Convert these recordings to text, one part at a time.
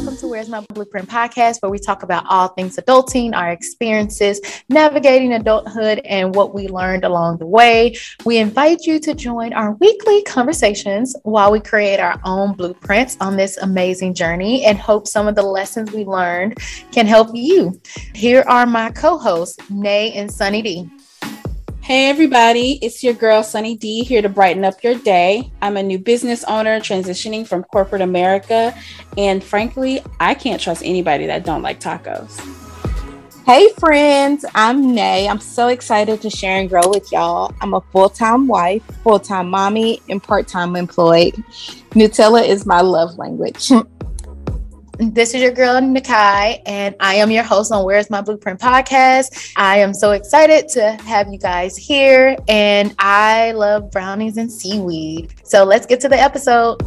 welcome to Where's My Blueprint podcast, where we talk about all things adulting, our experiences, navigating adulthood, and what we learned along the way. We invite you to join our weekly conversations while we create our own blueprints on this amazing journey and hope some of the lessons we learned can help you. Here are my co hosts, Nai and Sunny D. Hey, everybody, it's your girl, Sunny D, here to brighten up your day. I'm a new business owner transitioning from corporate America, and frankly, I can't trust anybody that don't like tacos. Hey, friends, I'm Nai. I'm so excited to share and grow with y'all. I'm a full time wife, full time mommy, and part time employed. Nutella is my love language. This is your girl, Nakai, and I am your host on Where's My Blueprint podcast. I am so excited to have you guys here, and I love brownies and seaweed. So let's get to the episode.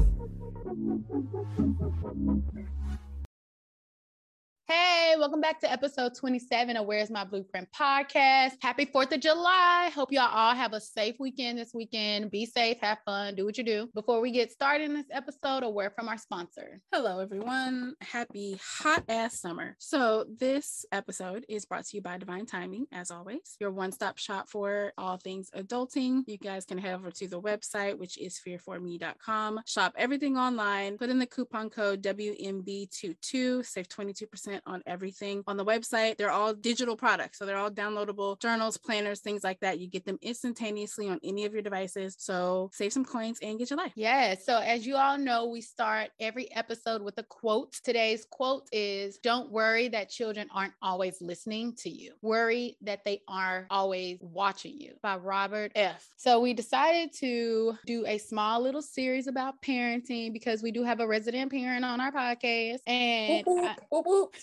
Hey, welcome back to episode 27 of Where's My Blueprint podcast. Happy 4th of July. Hope y'all all have a safe weekend this weekend. Be safe, have fun, do what you do. Before we get started in this episode, a word from our sponsor. Hello, everyone. Happy hot ass summer. So, this episode is brought to you by Divine Timing, as always, your one stop shop for all things adulting. You guys can head over to the website, which is fearforme.com. Shop everything online, put in the coupon code WMB22, save 22% on everything on the website. They're all digital products. So they're all downloadable journals, planners, things like that. You get them instantaneously on any of your devices. So save some coins and get your life. Yeah. So as you all know, we start every episode with a quote. Today's quote is Don't worry that children aren't always listening to you. Worry that they are always watching you by Robert F. So we decided to do a small little series about parenting because we do have a resident parent on our podcast. And I,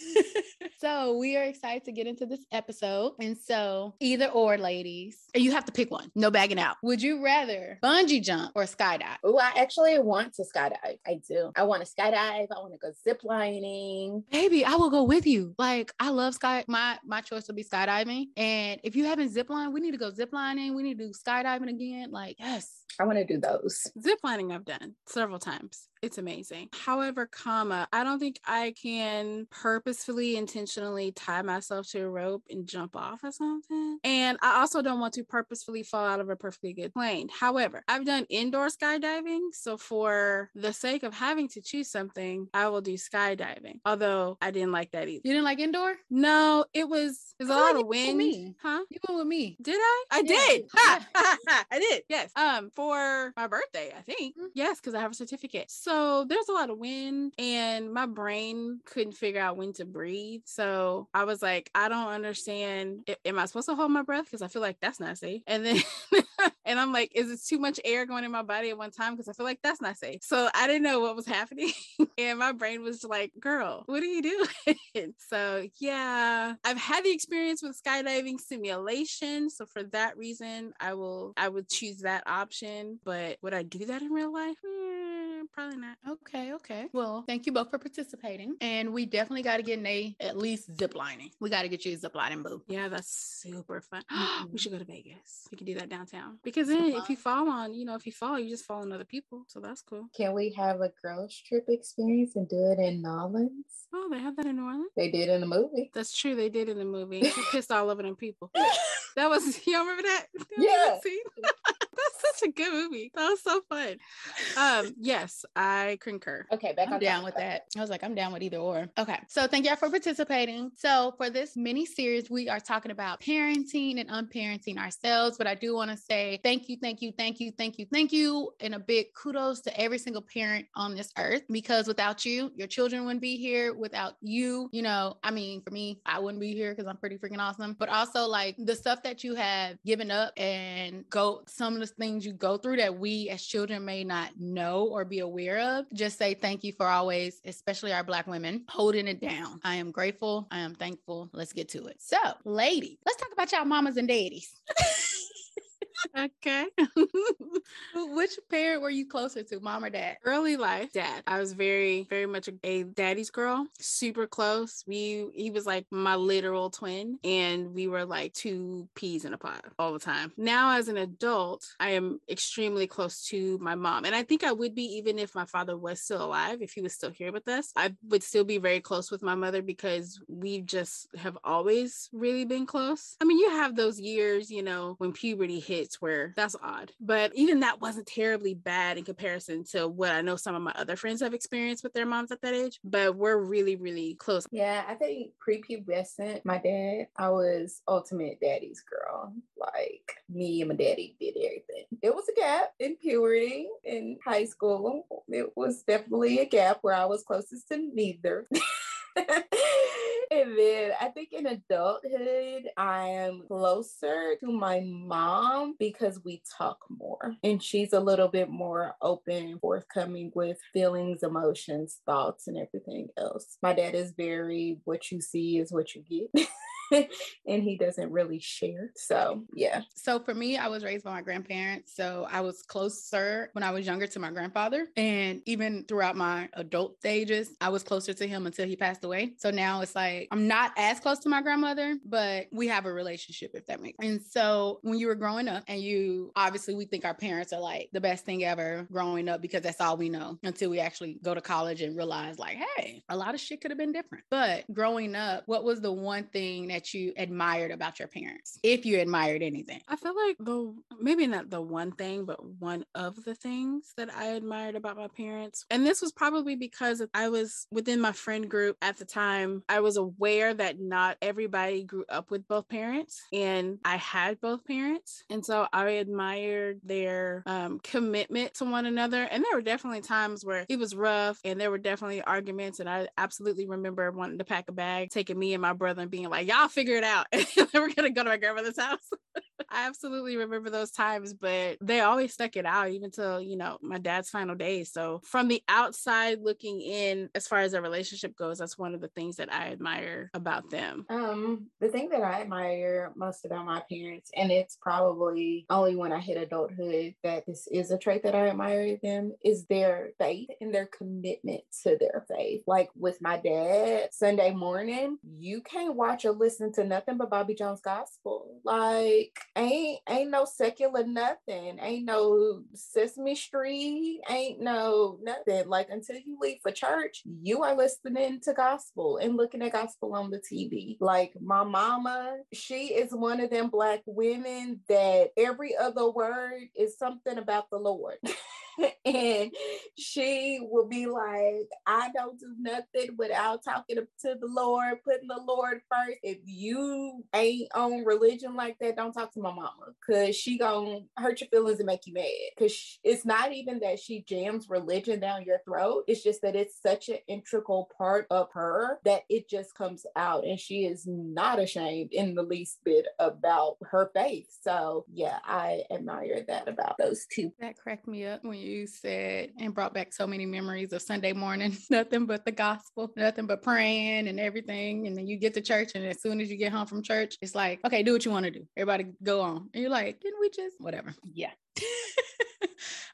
so we are excited to get into this episode. And so either or, ladies, you have to pick one. No bagging out. Would you rather bungee jump or skydive? Oh, I actually want to skydive. I do. I want to skydive. I want to go zip lining. Baby, I will go with you. Like I love sky. My my choice will be skydiving. And if you haven't ziplined, we need to go ziplining. We need to do skydiving again. Like yes. I want to do those. Zip lining I've done several times. It's amazing. However, comma, I don't think I can purposefully, intentionally tie myself to a rope and jump off or something. And I also don't want to purposefully fall out of a perfectly good plane. However, I've done indoor skydiving. So for the sake of having to choose something, I will do skydiving. Although I didn't like that either. You didn't like indoor? No, it was there's a lot of wind. Me. Huh? You went with me. Did I? I Yeah. did. I did. Yes. Um, for my birthday, I think. Mhm. Yes, because I have a certificate. So there's a lot of wind, and my brain couldn't figure out when to breathe. So I was like, I don't understand. Am I supposed to hold my breath? Because I feel like that's not safe. And then, and I'm like, is it too much air going in my body at one time? Because I feel like that's not safe. So I didn't know what was happening, and my brain was like, girl, what are you doing? so yeah, I've had the experience with skydiving simulation. So for that reason, I will I would choose that option. But would I do that in real life? Hmm, probably not. Okay, okay. Well, thank you both for participating. And we definitely got to get Nai at least ziplining. We got to get you a zip boo. Yeah, that's super fun. We should go to Vegas. We can do that downtown. Because then if you fall on, you know, if you fall, you just fall on other people. So that's cool. Can we have a girls trip experience and do it in Nolans? Oh, they have that in New Orleans. They did in the movie. That's true. They did in the movie. She pissed all over them people. That was you remember that? Yeah. See? That's such a good movie. That was so fun. Um, yes, I concur. Okay, back I'm on down with that. I was like, I'm down with either or. Okay. So thank y'all for participating. So for this mini series, we are talking about parenting and unparenting ourselves. But I do want to say thank you, thank you, thank you, thank you, thank you, and a big kudos to every single parent on this earth because without you, your children wouldn't be here. Without you, you know, I mean, for me, I wouldn't be here because I'm pretty freaking awesome. But also like the stuff that you have given up and go some of the things you go through that we as children may not know or be aware of. Just say thank you for always, especially our black women, holding it down. I am grateful. I am thankful. Let's get to it. So, lady, let's talk about y'all mamas and daddies. okay. Which parent were you closer to, mom or dad? Early life, dad. I was very, very much a, daddy's girl, super close. We he was like my literal twin, and we were like two peas in a pod all the time. Now, as an adult, I am extremely close to my mom, and I think I would be even if my father was still alive, if he was still here with us. I would still be very close with my mother because we just have always really been close. I mean, you have those years, you know, when puberty hits where that's odd, but even that wasn't terribly bad in comparison to what I know some of my other friends have experienced with their moms at that age. But we're really, really close. Yeah, I think prepubescent, my dad, I was ultimate daddy's girl. Like me and my daddy did everything. It was a gap in puberty in high school. It was definitely a gap where I was closest to neither. and then I think in adulthood, I am closer to my mom because we talk more and she's a little bit more open, forthcoming with feelings, emotions, thoughts, and everything else. My dad is very what you see is what you get. and he doesn't really share. So, yeah. So, for me, I was raised by my grandparents. So, I was closer when I was younger to my grandfather. And even throughout my adult stages, I was closer to him until he passed away. So, now it's like I'm not as close to my grandmother, but we have a relationship, if that makes sense. And so, when you were growing up, and you obviously, we think our parents are like the best thing ever growing up because that's all we know until we actually go to college and realize, like, hey, a lot of shit could have been different. But growing up, what was the one thing that that you admired about your parents, if you admired anything? I feel like the maybe not the one thing, but one of the things that I admired about my parents. And this was probably because I was within my friend group at the time. I was aware that not everybody grew up with both parents, and I had both parents. And so I admired their um, commitment to one another. And there were definitely times where it was rough and there were definitely arguments. And I absolutely remember wanting to pack a bag, taking me and my brother and being like, y'all figure it out. we're gonna go to my grandmother's house. I absolutely remember those times, but they always stuck it out even till, you know, my dad's final days. So from the outside looking in, as far as a relationship goes, that's one of the things that I admire about them. Um, the thing that I admire most about my parents, and it's probably only when I hit adulthood that this is a trait that I admire them, is their faith and their commitment to their faith. Like with my dad, Sunday morning, you can't watch or listen to nothing but Bobby Jones gospel. Like ain't ain't no secular nothing. Ain't no Sesame Street. Ain't no nothing. Like until you leave for church, you are listening to gospel and looking at gospel on the TV. Like my mama, she is one of them black women that every other word is something about the Lord. and she will be like, I don't do nothing without talking to the Lord, putting the Lord first. If you ain't on religion like that, don't talk to my mama because she gonna hurt your feelings and make you mad. Because it's not even that she jams religion down your throat. It's just that it's such an integral part of her that it just comes out, and she is not ashamed in the least bit about her faith. So yeah, I admire that about those two. That cracked me up when you said and brought back so many memories of Sunday morning, nothing but the gospel, nothing but praying and everything. And then you get to church, and as soon as you get home from church, it's like, okay, do what you want to do. Everybody go on. And you're like, can we just, whatever. Yeah.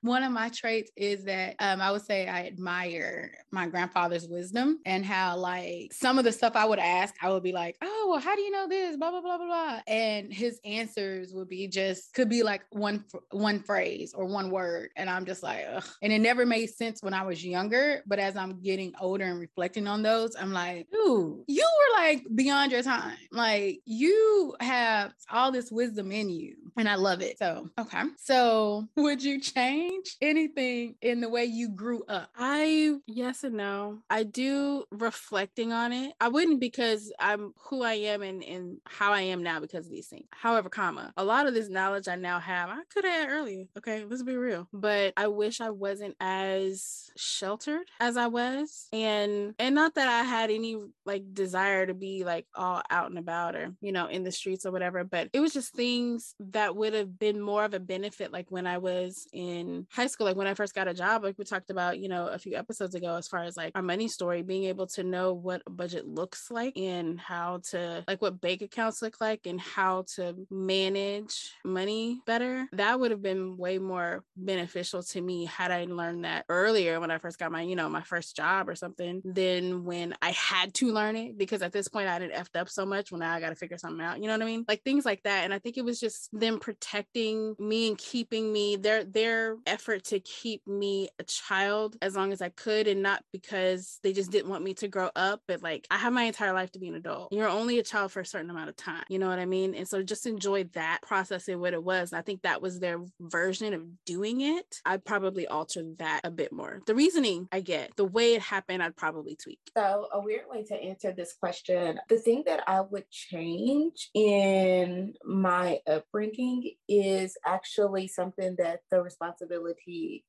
One of my traits is that um, I would say I admire my grandfather's wisdom and how, like, some of the stuff I would ask, I would be like, oh, well, how do you know this? Blah, blah, blah, blah, blah. And his answers would be just, could be like one, one phrase or one word. And I'm just like, Ugh. and it never made sense when I was younger. But as I'm getting older and reflecting on those, I'm like, ooh, you were like beyond your time. Like, you have all this wisdom in you. And I love it. So, okay. So, would you change anything in the way you grew up? I, yes and no. I do reflecting on it. I wouldn't because I'm who I am and, and how I am now because of these things. However, comma, a lot of this knowledge I now have, I could have had earlier. Okay, let's be real. But I wish I wasn't as sheltered as I was. And and not that I had any like desire to be like all out and about or, you know, in the streets or whatever, but it was just things that would have been more of a benefit like when I was in high school, like when I first got a job, like we talked about, you know, a few episodes ago, as far as like our money story, being able to know what a budget looks like and how to, like, what bank accounts look like and how to manage money better, that would have been way more beneficial to me had I learned that earlier when I first got my, you know, my first job or something than when I had to learn it because at this point I didn't effed up so much when now I got to figure something out. You know what I mean? Like things like that. And I think it was just them protecting me and keeping me their their effort to keep me a child as long as I could and not because they just didn't want me to grow up, but like I have my entire life to be an adult. You're only a child for a certain amount of time. You know what I mean? And so just enjoy that process and what it was. I think that was their version of doing it. I'd probably alter that a bit more. The reasoning I get, the way it happened, I'd probably tweak. So a weird way to answer this question, the thing that I would change in my upbringing is actually something that the responsibility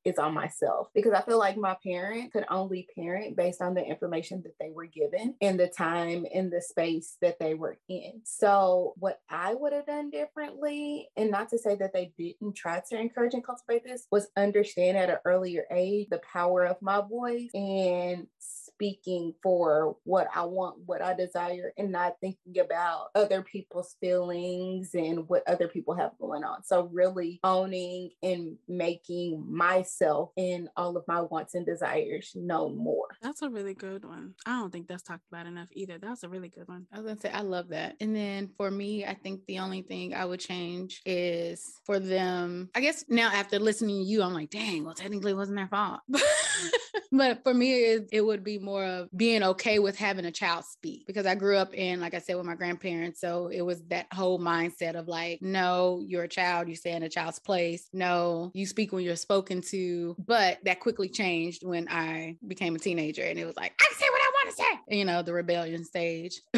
is on myself because I feel like my parent could only parent based on the information that they were given in the time in the space that they were in. So, what I would have done differently, and not to say that they didn't try to encourage and cultivate this, was understand at an earlier age the power of my voice and speaking for what I want, what I desire, and not thinking about other people's feelings and what other people have going on. So, really owning and making myself and all of my wants and desires known more. That's a really good one. I don't think that's talked about enough either. That's a really good one. I was gonna say, I love that. And then for me, I think the only thing I would change is for them. I guess now after listening to you, I'm like, dang, well, technically it wasn't their fault. but for me, it, it would be more of being okay with having a child speak because I grew up in, like I said, with my grandparents. So it was that whole mindset of like, no, you're a child, you stay in a child's place. No, you speak when you're spoken to. But that quickly changed when I became a teenager and it was like, I say what I want to say, you know, the rebellion stage.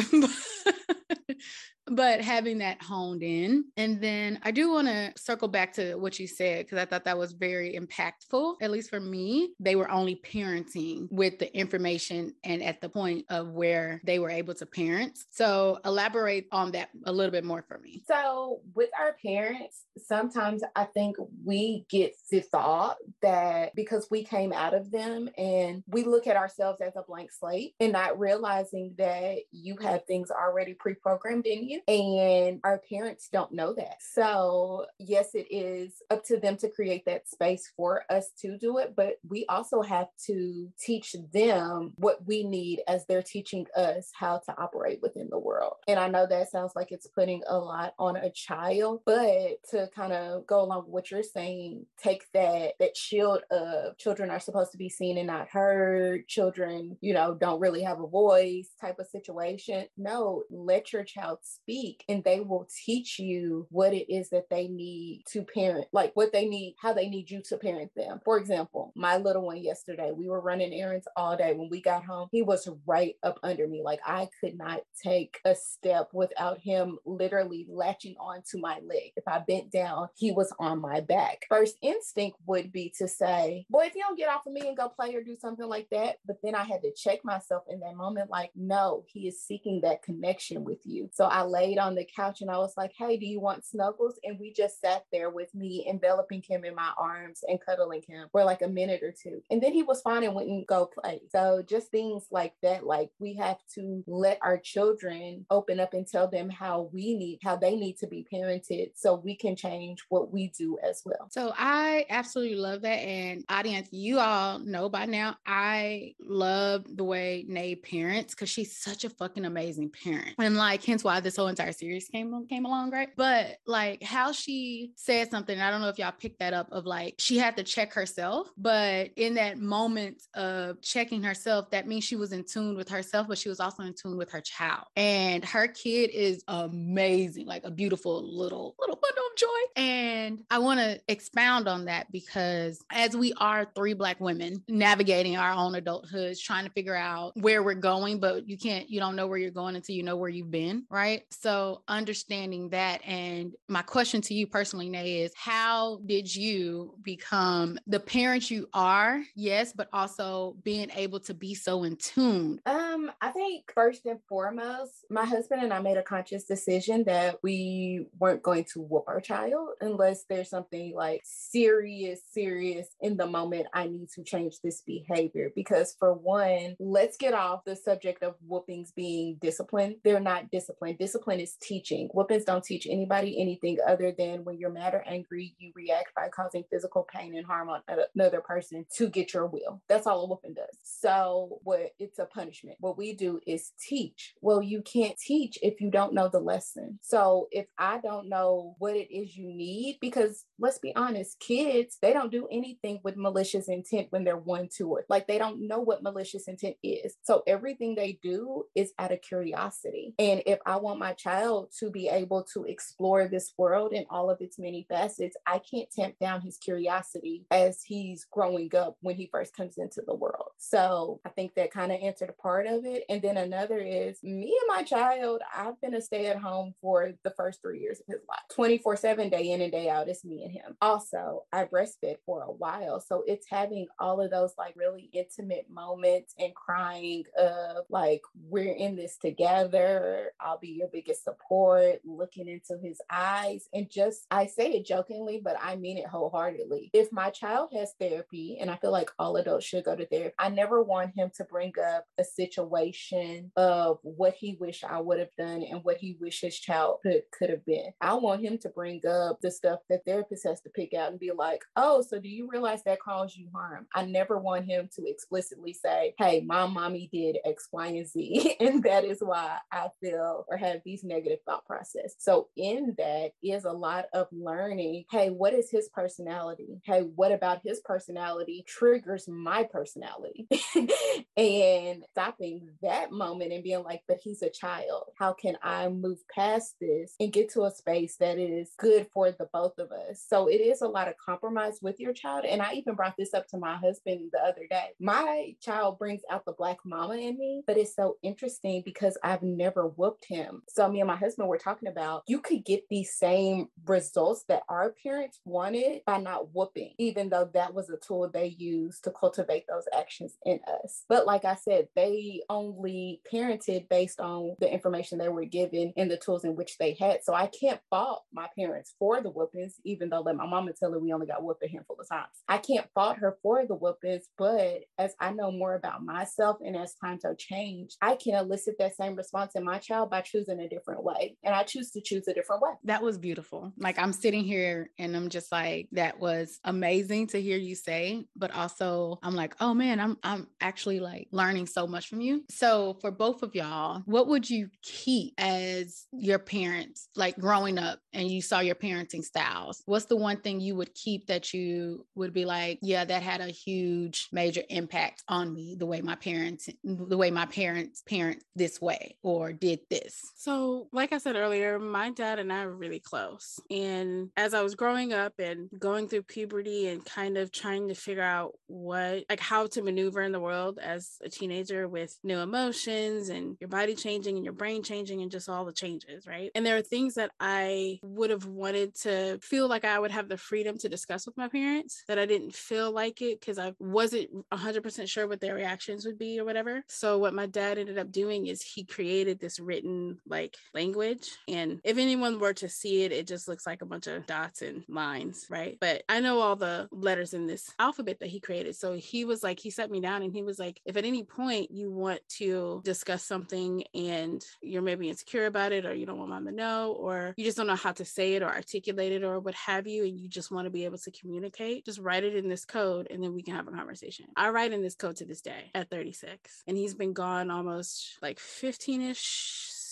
but having that honed in. And then I do want to circle back to what you said because I thought that was very impactful. At least for me, they were only parenting with the information and at the point of where they were able to parent. So elaborate on that a little bit more for me. So with our parents, sometimes I think we get the thought that because we came out of them and we look at ourselves as a blank slate and not realizing that you have things already pre-programmed in you and our parents don't know that. So, yes, it is up to them to create that space for us to do it, but we also have to teach them what we need as they're teaching us how to operate within the world. And I know that sounds like it's putting a lot on a child, but to kind of go along with what you're saying, take that that shield of children are supposed to be seen and not heard, children, you know, don't really have a voice type of situation. No, let your child speak and they will teach you what it is that they need to parent, like what they need, how they need you to parent them. For example, my little one yesterday, we were running errands all day. When we got home, he was right up under me. Like I could not take a step without him literally latching onto my leg. If I bent down, he was on my back. First instinct would be to say, Boy, if you don't get off of me and go play or do something like that. But then I had to check myself in that moment, like, no, he is seeking that connection with you. So I laid on the couch and I was like, Hey, do you want snuggles? And we just sat there with me, enveloping him in my arms and cuddling him for like a minute or two. And then he was fine and and go play. So just things like that, like we have to let our children open up and tell them how we need, how they need to be parented so we can change what we do as well. So I absolutely love that. And audience, you all know by now, I love the way Nai parents because she's such a fucking amazing parent. And like, hence why this whole entire series came came along, right? But like how she said something, I don't know if y'all picked that up of like she had to check herself, but in that moment of checking herself, that means she was in tune with herself, but she was also in tune with her child. And her kid is amazing, like a beautiful little little bundle of joy. And I want to expound on that because as we are three black women navigating our own adulthoods, trying to figure out where we're going, but you can't, you don't know where you're going until you know where you've been, right? So understanding that. And my question to you personally, Nai, is how did you become the parent you are? Yes, but also being able to be so in tune. Um, I think first and foremost, my husband and I made a conscious decision that we weren't going to whoop our child unless there's something like serious, serious in the moment. I need to change this behavior because, for one, let's get off the subject of whoopings being disciplined. They're not discipline. Discipline is teaching. Whoopings don't teach anybody anything other than when you're mad or angry, you react by causing physical pain and harm on another person to get your will. That's all a whooping does. So, what it's a punishment. What we do is teach. Well, you can't teach if you don't know the lesson. So, if I don't know what it is you need, because let's be honest, kids, they don't do anything with malicious intent when they're one to it. Like they don't know what malicious intent is. So, everything they do is out of curiosity. And if I want my child to be able to explore this world in all of its many facets, I can't tamp down his curiosity as he's growing up when he first comes into the world. So, I think that kind of answered a part of it. And then another is me and my child, I've been a stay at home for the first three years of his life 24 7 day in and day out. It's me and him. Also, I breastfed for a while. So it's having all of those like really intimate moments and crying of like, we're in this together. I'll be your biggest support, looking into his eyes. And just, I say it jokingly, but I mean it wholeheartedly. If my child has therapy, and I feel like all adults should go to therapy, I never want him to bring up a situation of what he wished I would have done and what he wished his child could, could have been. I want him to bring up the stuff that therapist has to pick out and be like, oh, so do you realize that caused you harm? I never want him to explicitly say, hey, my mommy did X, Y, and Z. and that is why I feel or have these negative thought process. So in that is a lot of learning. Hey, what is his personality? Hey, what about his personality triggers my personality? and stopping that moment and being like, but he's a child. How can I move past this and get to a space that is good for the both of us? So it is a lot of compromise with your child. And I even brought this up to my husband the other day. My child brings out the black mama in me, but it's so interesting because I've never whooped him. So me and my husband were talking about you could get these same results that our parents wanted by not whooping, even though that was a tool they used to cultivate those actions in us. But like I said, they only parented based on the information they were given and the tools in which they had. So I can't fault my parents for the whoopings, even though let my mama tell her we only got whooped a handful of times. I can't fault her for the whoopings, but as I know more about myself and as times have changed, I can elicit that same response in my child by choosing a different way. And I choose to choose a different way. That was beautiful. Like I'm sitting here and I'm just like, that was amazing to hear you say, but also I'm like, oh man, I'm I'm actually like learning so much from you. So for both of y'all, what would you keep as your parents, like growing up and you saw your parenting styles? What's the one thing you would keep that you would be like, yeah, that had a huge major impact on me, the way my parents, the way my parents parent this way or did this? So, like I said earlier, my dad and I were really close. And as I was growing up and going through puberty and kind of trying to figure out what, like, how to maneuver in the world as a teenager with new emotions and your body changing and your brain changing and just all the changes, right? And there are things that I would have wanted to feel like I would have the freedom to discuss with my parents that I didn't feel like it because I wasn't 100% sure what their reactions would be or whatever. So, what my dad ended up doing is he created this written like language. And if anyone were to see it, it just looks like a bunch of dots and lines, right? But I know all the letters in this alphabet that he created. So, he was like, he set me down and he was like, if at any point you want to discuss something and you're maybe insecure about it or you don't want mom to know or you just don't know how to say it or articulate it or what have you and you just want to be able to communicate just write it in this code and then we can have a conversation i write in this code to this day at 36 and he's been gone almost like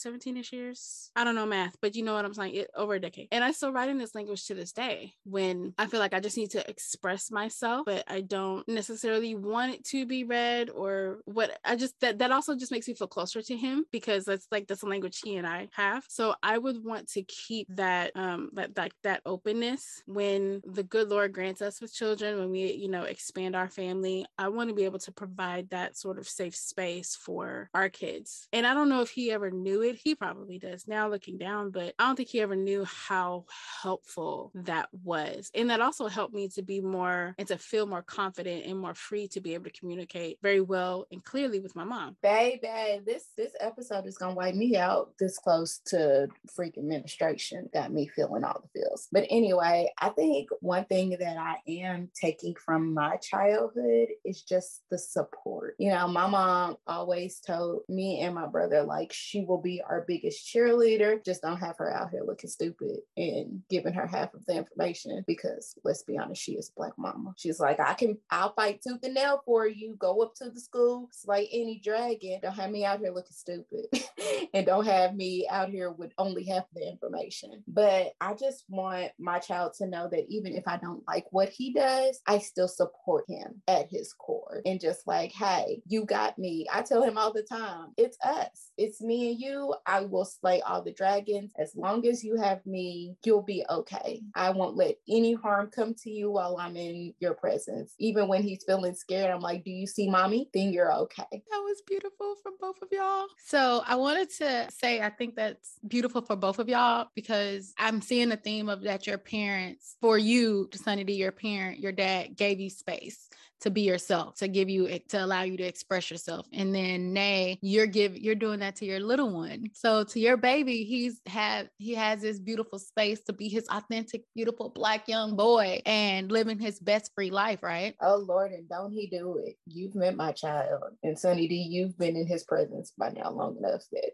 15ish 17ish years. I don't know math, but you know what I'm saying? It, over a decade. And I still write in this language to this day when I feel like I just need to express myself, but I don't necessarily want it to be read or what I just that that also just makes me feel closer to him because that's like that's a language he and I have. So I would want to keep that um that that, that openness when the good Lord grants us with children, when we, you know, expand our family. I want to be able to provide that sort of safe space for our kids. And I don't know if he ever knew it He probably does now looking down, but I don't think he ever knew how helpful that was. And that also helped me to be more and to feel more confident and more free to be able to communicate very well and clearly with my mom. Baby, this this episode is gonna wipe me out this close to freak administration. Got me feeling all the feels. But anyway, I think one thing that I am taking from my childhood is just the support. You know, my mom always told me and my brother, like, she will be our biggest cheerleader. Just don't have her out here looking stupid and giving her half of the information because let's be honest, she is black mama. She's like, I can, I'll fight tooth and nail for you. Go up to the school, slay any dragon. Don't have me out here looking stupid and don't have me out here with only half the information. But I just want my child to know that even if I don't like what he does, I still support him at his core and just like, hey, you got me. I tell him all the time, it's us, it's me and you. I will slay all the dragons. As long as you have me, you'll be okay. I won't let any harm come to you while I'm in your presence. Even when he's feeling scared, I'm like, do you see mommy? Then you're okay. That was beautiful from both of y'all. So I wanted to say, I think that's beautiful for both of y'all because I'm seeing the theme of that your parents, for you, Sunny D, your parent, your dad gave you space to be yourself, to give you to allow you to express yourself. And then Nai, you're give you're doing that to your little one. So to your baby, he's had he has this beautiful space to be his authentic, beautiful black young boy and living his best free life, right? Oh Lord, and don't he do it. You've met my child. And Sunny D, you've been in his presence by now long enough that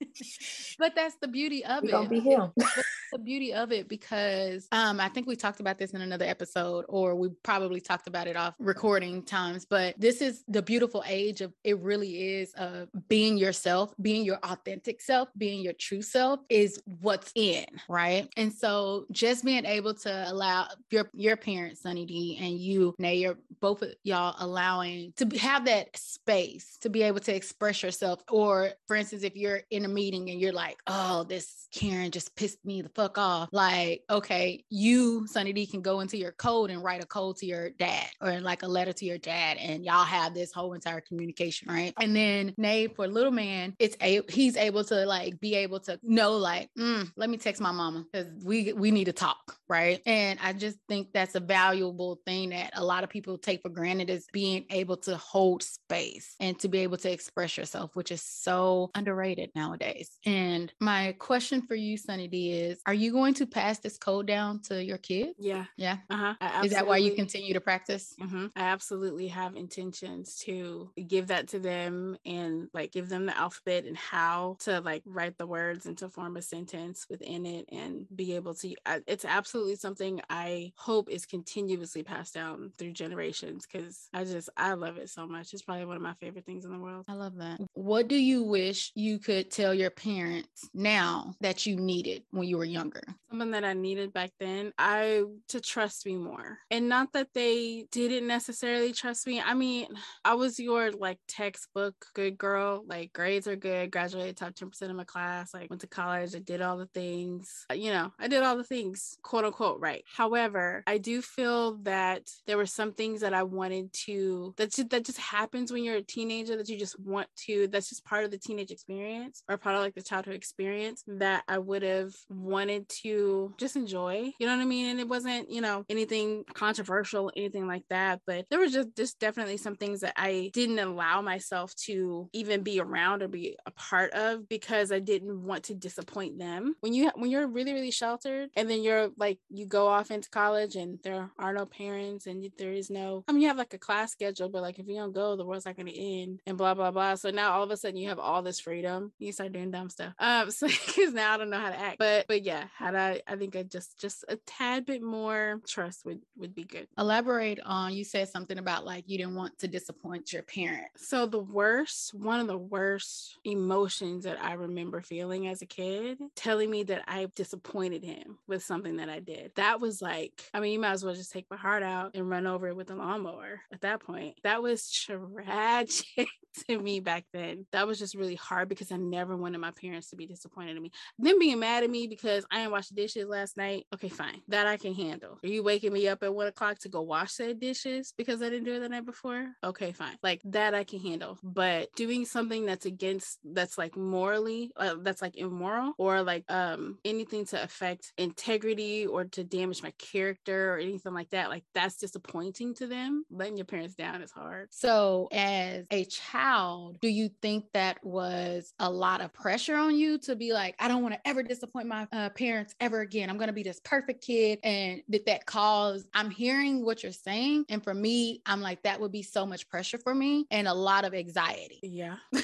but that's the beauty of we it. Gonna be him. the beauty of it because um, I think we talked about this in another episode, or we probably talked about it off recording times. But this is the beautiful age of it. Really is of being yourself, being your authentic self, being your true self is what's in, right? And so just being able to allow your your parents, Sunny D, and you, Nai, you're both of y'all allowing to have that space to be able to express yourself. Or, for instance, if you're in a meeting and you're like, "Oh, this Karen just pissed me the fuck off. Like, okay, you, Sunny D, can go into your code and write a code to your dad or like a letter to your dad, and y'all have this whole entire communication, right? And then Nai, for little man, it's a he's able to like be able to know, like, mm, let me text my mama because we we need to talk, right? And I just think that's a valuable thing that a lot of people take for granted is being able to hold space and to be able to express yourself, which is so underrated nowadays. And my question for you, Sunny D, is are you going to pass this code down to your kids? Yeah. Yeah. Uh-huh. Is that why you continue to practice? Mm-hmm. I absolutely have intentions to give that to them and like give them the alphabet and how to like write the words and to form a sentence within it and be able to. I, it's absolutely something I hope is continuously passed down through generations because I just I love it so much. It's probably one of my favorite things in the world. I love that. What do you wish you could tell your parents now that you needed when you were younger? Something that I needed back then, I to trust me more. And not that they didn't necessarily trust me. I mean, I was your like textbook good girl. Like grades are good, graduated top 10% of my class, like went to college, I did all the things. Uh, you know, I did all the things, quote unquote, right. However, I do feel that there were some things that I wanted to that that just happens when you're a teenager that you just want to that's just part of the teenage experience or part of like the childhood experience that I would have wanted to just enjoy. You know what I mean? And it wasn't, you know, anything controversial, anything like that. But there was just just definitely some things that I didn't allow myself to even be around or be a part of because I didn't want to disappoint them. When you when you're really really sheltered and then you're like you go off into college and there are no parents and there is no I mean you have like a class schedule, but like if you don't go, the world's not going to end and blah blah blah. So now all of a sudden you have all this freedom. You start doing dumb stuff. Um, so because now I don't know how to act, but but yeah, had I I think I just just a tad bit more trust would would be good. Elaborate on you said something about like you didn't want to disappoint your parents. So the worst, one of the worst emotions that I remember feeling as a kid, telling me that I disappointed him with something that I did. That was like, I mean, you might as well just take my heart out and run over it with a lawnmower at that point. That was tragic to me back then. That was just really hard because I never wanted my parents to be disappointed in me. Them being mad at me because I didn't wash the dishes last night. Okay, fine. That I can handle. Are you waking me up at one o'clock to go wash said dishes because I didn't do it the night before? Okay, fine. Like that I can handle. But doing something that's against, that's like morally, uh, that's like immoral or like um anything to affect integrity or to damage my character or anything like that, like that's disappointing to them. Letting your parents down is hard. So, as a child, do you think that was a lot of pressure on you to be like, I don't want to ever disappoint my uh, parents ever again? I'm going to be this perfect kid. And did that cause, I'm hearing what you're saying. And for me, I'm like, that would be so much pressure for me and a lot of anxiety. Yeah.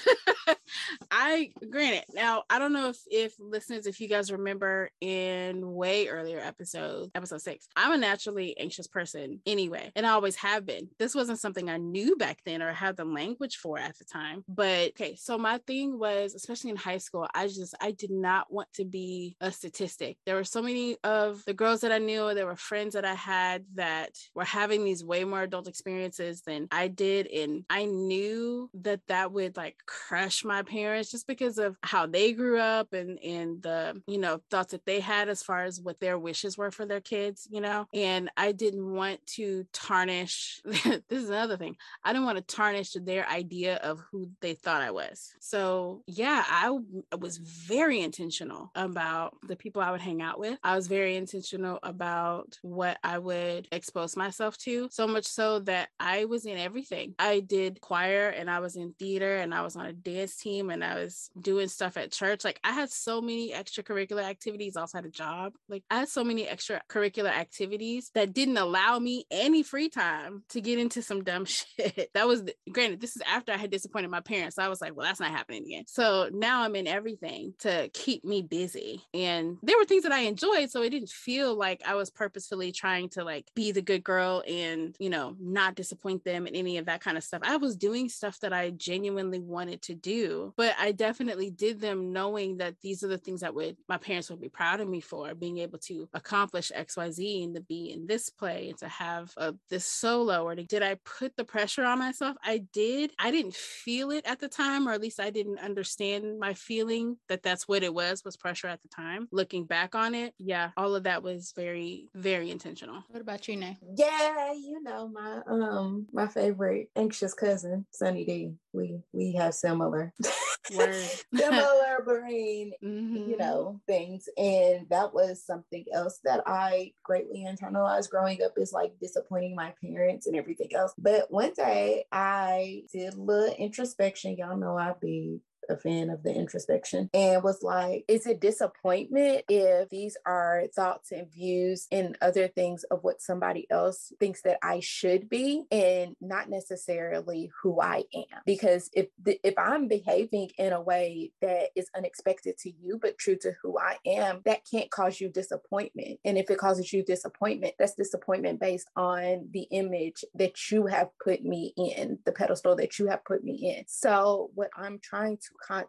I granted now I don't know if if listeners if you guys remember in way earlier episodes episode six I'm a naturally anxious person anyway and I always have been this wasn't something I knew back then or had the language for at the time but okay so my thing was especially in high school I just I did not want to be a statistic there were so many of the girls that I knew there were friends that I had that were having these way more adult experiences than I did and I knew that that would like crush my parents just because of how they grew up and and the you know thoughts that they had as far as what their wishes were for their kids you know? And i didn't want to tarnish this is another thing. I didn't want to tarnish their idea of who they thought i was. So yeah I was very intentional about the people i would hang out with i was very intentional about what i would expose myself to so much so that i was in everything i did choir and i was in theater and i was on a dance team and I was doing stuff at church. Like I had so many extracurricular activities. I also had a job. Like I had so many extracurricular activities that didn't allow me any free time to get into some dumb shit. that was granted, this is after I had disappointed my parents. So I was like, well, that's not happening again. So now I'm in everything to keep me busy. And there were things that I enjoyed. So it didn't feel like I was purposefully trying to like be the good girl and, you know, not disappoint them and any of that kind of stuff. I was doing stuff that I genuinely wanted to do but I definitely did them knowing that these are the things that would my parents would be proud of me for being able to accomplish XYZ and to be in this play and to have a, this solo or to, did I put the pressure on myself? I did. I didn't feel it at the time, or at least I didn't understand my feeling that that's what it was, was pressure at the time. Looking back on it, yeah, all of that was very, very intentional. What about you, Nai? Yeah, you know, my um my favorite anxious cousin, Sunny D. We we have similar. similar brain, mm-hmm. you know, things. And that was something else that I greatly internalized growing up is like disappointing my parents and everything else. But one day I did a little introspection. Y'all know I be a fan of the introspection and was like, is it disappointment if these are thoughts and views and other things of what somebody else thinks that I should be and not necessarily who I am? Because if the, if I'm behaving in a way that is unexpected to you but true to who I am, that can't cause you disappointment. And if it causes you disappointment, that's disappointment based on the image that you have put me in, the pedestal that you have put me in. So what I'm trying to con-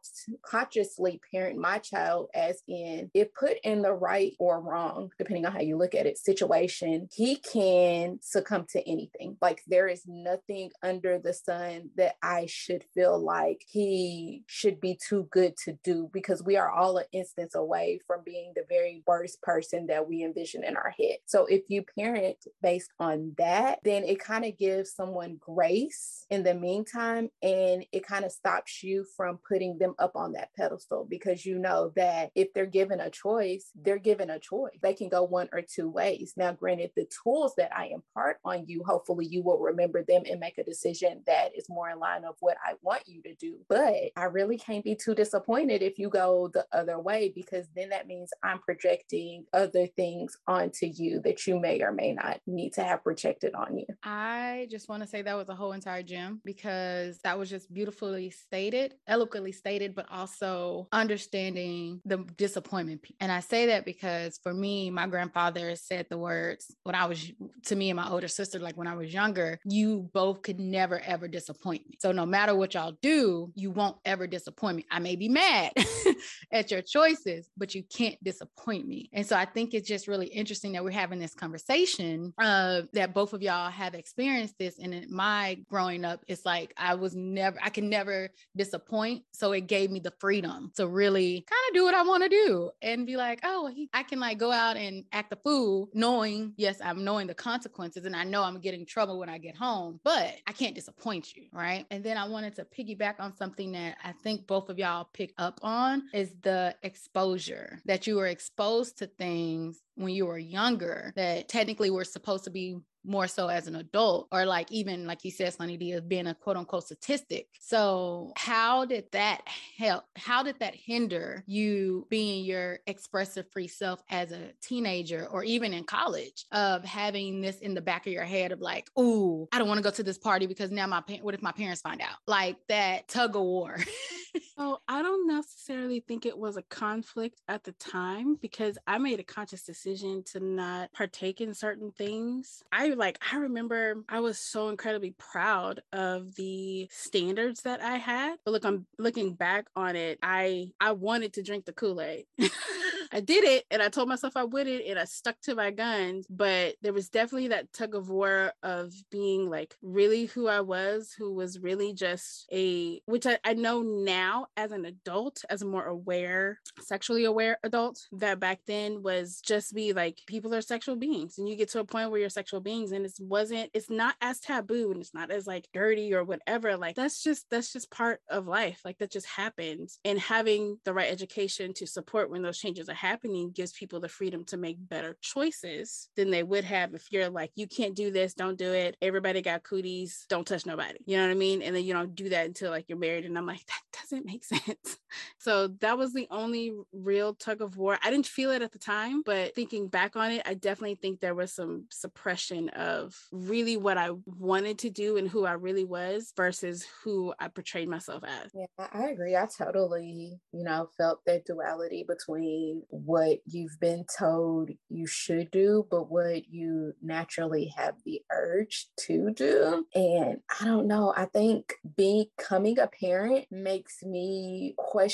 consciously parent my child as in if put in the right or wrong depending on how you look at it situation he can succumb to anything. Like there is nothing under the sun that i should feel like he should be too good to do because we are all an instance away from being the very worst person that we envision in our head. So if you parent based on that then it kind of gives someone grace in the meantime and it kind of stops you from putting putting them up on that pedestal because you know that if they're given a choice, they're given a choice. They can go one or two ways. Now, granted, the tools that I impart on you, hopefully you will remember them and make a decision that is more in line of what I want you to do. But I really can't be too disappointed if you go the other way because then that means I'm projecting other things onto you that you may or may not need to have projected on you. I just want to say that was a whole entire gem because that was just beautifully stated, eloquently stated, but also understanding the disappointment. And I say that because for me, my grandfather said the words when I was to me and my older sister, like when I was younger, you both could never ever disappoint me. So no matter what y'all do, you won't ever disappoint me. I may be mad at your choices, but you can't disappoint me. And so I think it's just really interesting that we're having this conversation uh, that both of y'all have experienced this. And in my growing up, it's like I was never, I can never disappoint So it gave me the freedom to really kind of do what I want to do and be like, oh, he, I can like go out and act a fool knowing, yes, I'm knowing the consequences and I know I'm getting trouble when I get home, but I can't disappoint you. Right. And then I wanted to piggyback on something that I think both of y'all picked up on is the exposure that you were exposed to things when you were younger that technically were supposed to be more so as an adult or like even like you said Sunny D of being a quote unquote statistic. So how did that help? How did that hinder you being your expressive free self as a teenager or even in college of having this in the back of your head of like, oh, I don't want to go to this party because now my what if my parents find out? Like that tug of war. oh, I don't necessarily think it was a conflict at the time because I made a conscious decision to not partake in certain things. I like I remember I was so incredibly proud of the standards that I had. But look, I'm looking back on it, I I wanted to drink the Kool-Aid. I did it and I told myself I wouldn't and I stuck to my guns, but there was definitely that tug of war of being like really who I was, who was really just a which I, I know now as an adult, as a more aware, sexually aware adult, that back then was just be like people are sexual beings and you get to a point where you're sexual beings and it wasn't it's not as taboo and it's not as like dirty or whatever like that's just that's just part of life like that just happens and having the right education to support when those changes are happening gives people the freedom to make better choices than they would have if you're like you can't do this don't do it everybody got cooties don't touch nobody. You know what i mean? And then you don't do that until like you're married and i'm like that doesn't make sense so that was the only real tug of war i didn't feel it at the time but thinking back on it i definitely think there was some suppression of really what I wanted to do and who I really was versus who I portrayed myself as. Yeah, I agree. I totally, you know, felt that duality between what you've been told you should do, but what you naturally have the urge to do. And I don't know, I think becoming a parent makes me question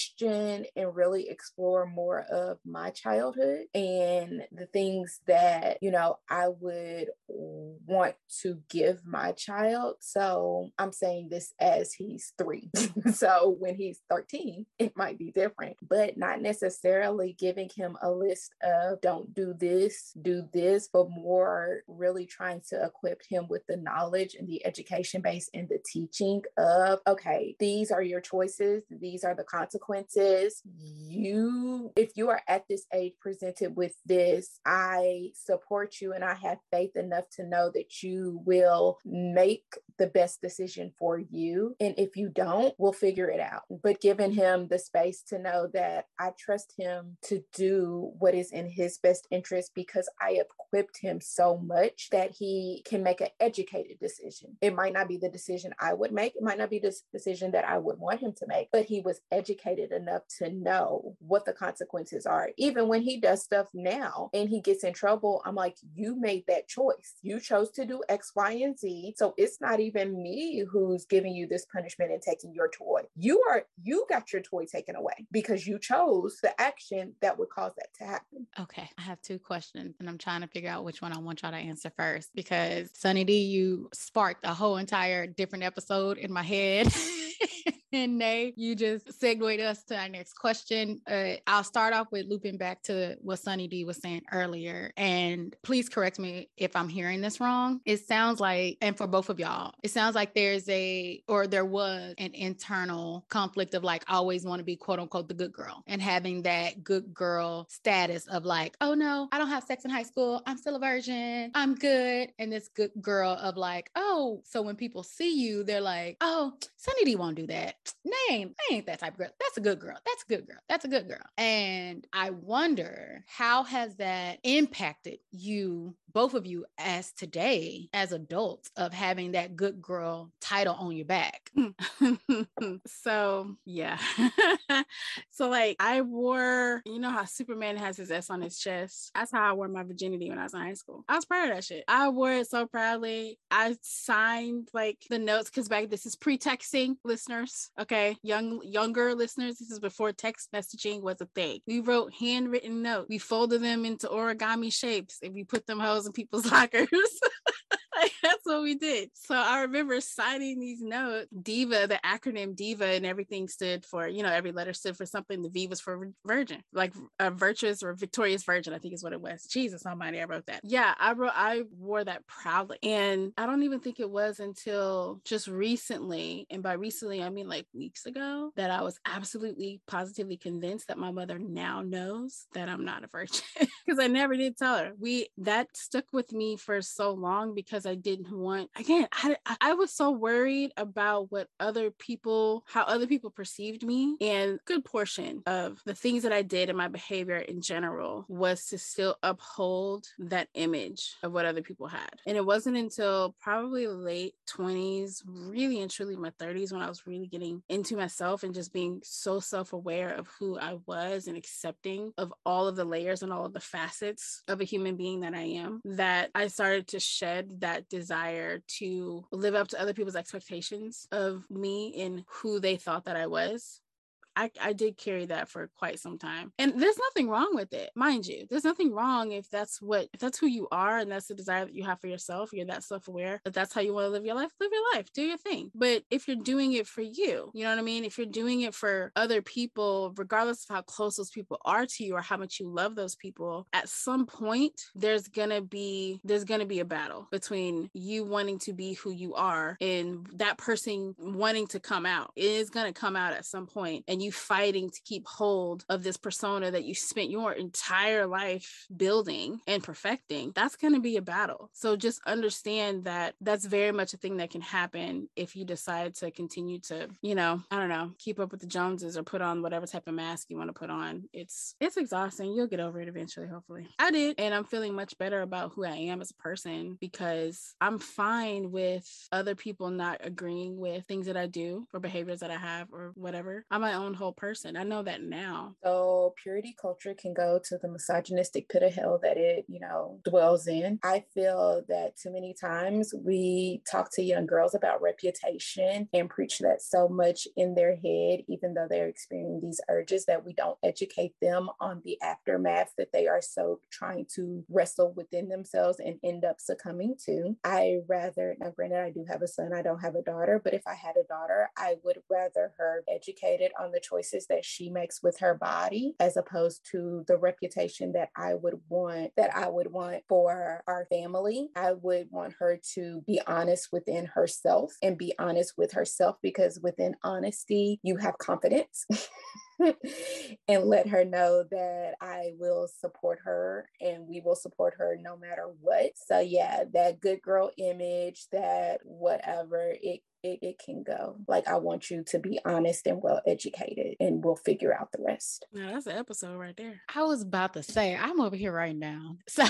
and really explore more of my childhood and the things that, you know, I would want to give my child. So I'm saying this as he's three. so when he's 13, it might be different, but not necessarily giving him a list of don't do this, do this, but more really trying to equip him with the knowledge and the education base and the teaching of, okay, these are your choices, these are the consequences. You, if you are at this age presented with this, I support you and I have faith enough to know that you will make the best decision for you. And if you don't, we'll figure it out. But giving him the space to know that I trust him to do what is in his best interest because I equipped him so much that he can make an educated decision. It might not be the decision I would make, it might not be the decision that I would want him to make, but he was educated enough to know what the consequences are. Even when he does stuff now and he gets in trouble, I'm like, you made that choice. You chose to do X, Y, and Z. So it's not even me who's giving you this punishment and taking your toy. You are, you got your toy taken away because you chose the action that would cause that to happen. Okay. I have two questions and I'm trying to figure out which one I want y'all to answer first because Sunny D, you sparked a whole entire different episode in my head. and Nai, you just segued us to our next question. Uh, I'll start off with looping back to what Sunny D was saying earlier. And please correct me if I'm hearing this wrong. It sounds like, and for both of y'all, it sounds like there's a, or there was an internal conflict of like, always want to be quote unquote the good girl and having that good girl status of like, oh no, I don't have sex in high school. I'm still a virgin. I'm good. And this good girl of like, oh, so when people see you, they're like, oh, Sunny D won't do that name, I ain't that type of girl. That's a good girl. That's a good girl. That's a good girl. And I wonder how has that impacted you, both of you, as today, as adults, of having that good girl title on your back? so yeah. so like I wore, you know how Superman has his S on his chest. That's how I wore my virginity when I was in high school. I was proud of that shit. I wore it so proudly. I signed like the notes because back this is pre-texting listeners. Okay. Young younger listeners, this is before text messaging was a thing. We wrote handwritten notes. We folded them into origami shapes and we put them hoes in people's lockers. That's what we did. So I remember signing these notes. Diva, the acronym Diva, and everything stood for, you know, every letter stood for something. The V was for virgin, like a virtuous or victorious virgin, I think is what it was. Jesus Almighty, I wrote that. Yeah, I wrote, I wore that proudly. And I don't even think it was until just recently, and by recently, I mean like weeks ago, that I was absolutely positively convinced that my mother now knows that I'm not a virgin because I never did tell her. We, that stuck with me for so long because I didn't want, again, I, I was so worried about what other people, how other people perceived me. And good portion of the things that I did and my behavior in general was to still uphold that image of what other people had. And it wasn't until probably late 20s, really and truly my 30s, when I was really getting into myself and just being so self aware of who I was and accepting of all of the layers and all of the facets of a human being that I am, that I started to shed that desire to live up to other people's expectations of me and who they thought that I was. I, I did carry that for quite some time. And there's nothing wrong with it, mind you. There's nothing wrong if that's what if that's who you are and that's the desire that you have for yourself, you're that self-aware that that's how you want to live your life, live your life, do your thing. But if you're doing it for you, you know what I mean? If you're doing it for other people, regardless of how close those people are to you or how much you love those people, at some point there's gonna be there's gonna be a battle between you wanting to be who you are and that person wanting to come out. It is gonna come out at some point and you fighting to keep hold of this persona that you spent your entire life building and perfecting, that's going to be a battle. So just understand that that's very much a thing that can happen if you decide to continue to, you know, I don't know, keep up with the Joneses or put on whatever type of mask you want to put on. It's it's exhausting. You'll get over it eventually, hopefully. I did, and I'm feeling much better about who I am as a person because I'm fine with other people not agreeing with things that I do or behaviors that I have or whatever. I'm my own whole person. I know that now. So purity culture can go to the misogynistic pit of hell that it, you know, dwells in. I feel that too many times we talk to young girls about reputation and preach that so much in their head, even though they're experiencing these urges that we don't educate them on the aftermath that they are so trying to wrestle within themselves and end up succumbing to. I rather, now granted, I do have a son, I don't have a daughter, but if I had a daughter, I would rather her educated on the choices that she makes with her body as opposed to the reputation that I would want that I would want for our family. I would want her to be honest within herself and be honest with herself because within honesty you have confidence. and let her know that I will support her and we will support her no matter what. So, yeah, that good girl image, that whatever, it it, it can go. Like, I want you to be honest and well educated, and we'll figure out the rest. Yeah, that's an episode right there. I was about to say, I'm over here right now. So,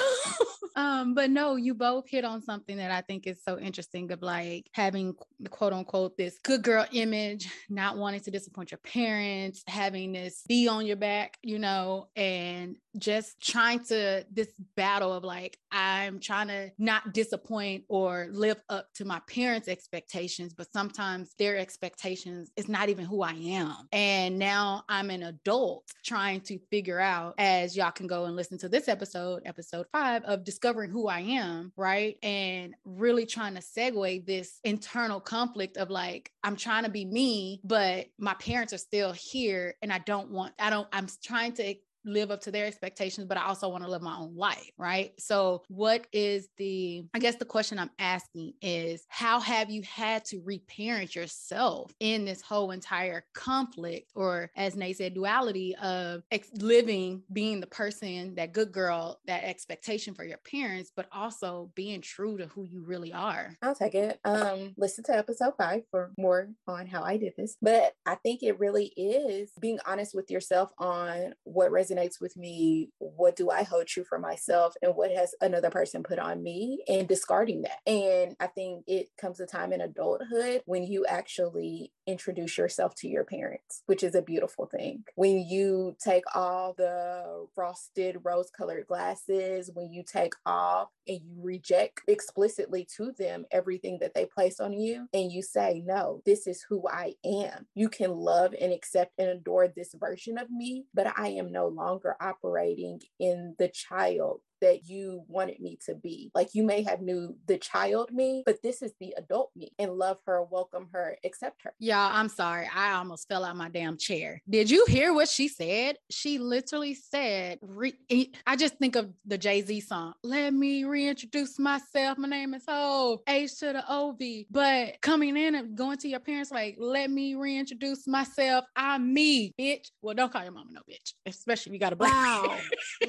um, but no, you both hit on something that I think is so interesting of like having quote unquote this good girl image, not wanting to disappoint your parents, having this be on your back, you know, and just trying to this battle of like i'm trying to not disappoint or live up to my parents expectations but sometimes their expectations is not even who i am. And now i'm an adult trying to figure out as y'all can go and listen to this episode episode five of discovering who i am right? And really trying to segue this internal conflict of like i'm trying to be me but my parents are still here and i don't want i don't i'm trying to live up to their expectations, but I also want to live my own life, right? So, what is the, I guess the question I'm asking is, how have you had to reparent yourself in this whole entire conflict, or as Nate said, duality of ex- living, being the person, that good girl, that expectation for your parents, but also being true to who you really are? I'll take it. Um, listen to episode five for more on how I did this, but I think it really is being honest with yourself on what resonates resonates with me what do i hold true for myself and what has another person put on me and discarding that. And i think it comes a time in adulthood when you actually introduce yourself to your parents which is a beautiful thing. When you take all the frosted rose colored glasses when you take off and you reject explicitly to them everything that they place on you and you say no this is who i am. You can love and accept and adore this version of me but i am no longer operating in the child that you wanted me to be. Like you may have knew the child me, but this is the adult me and love her, welcome her, accept her. Y'all, I'm sorry. I almost fell out my damn chair. Did you hear what she said? She literally said, re- I just think of the Jay-Z song. Let me reintroduce myself. My name is Hov, H to the OV. But coming in and going to your parents, like, let me reintroduce myself. I'm me, bitch. Well, don't call your mama no bitch, especially if you got a black. Wow,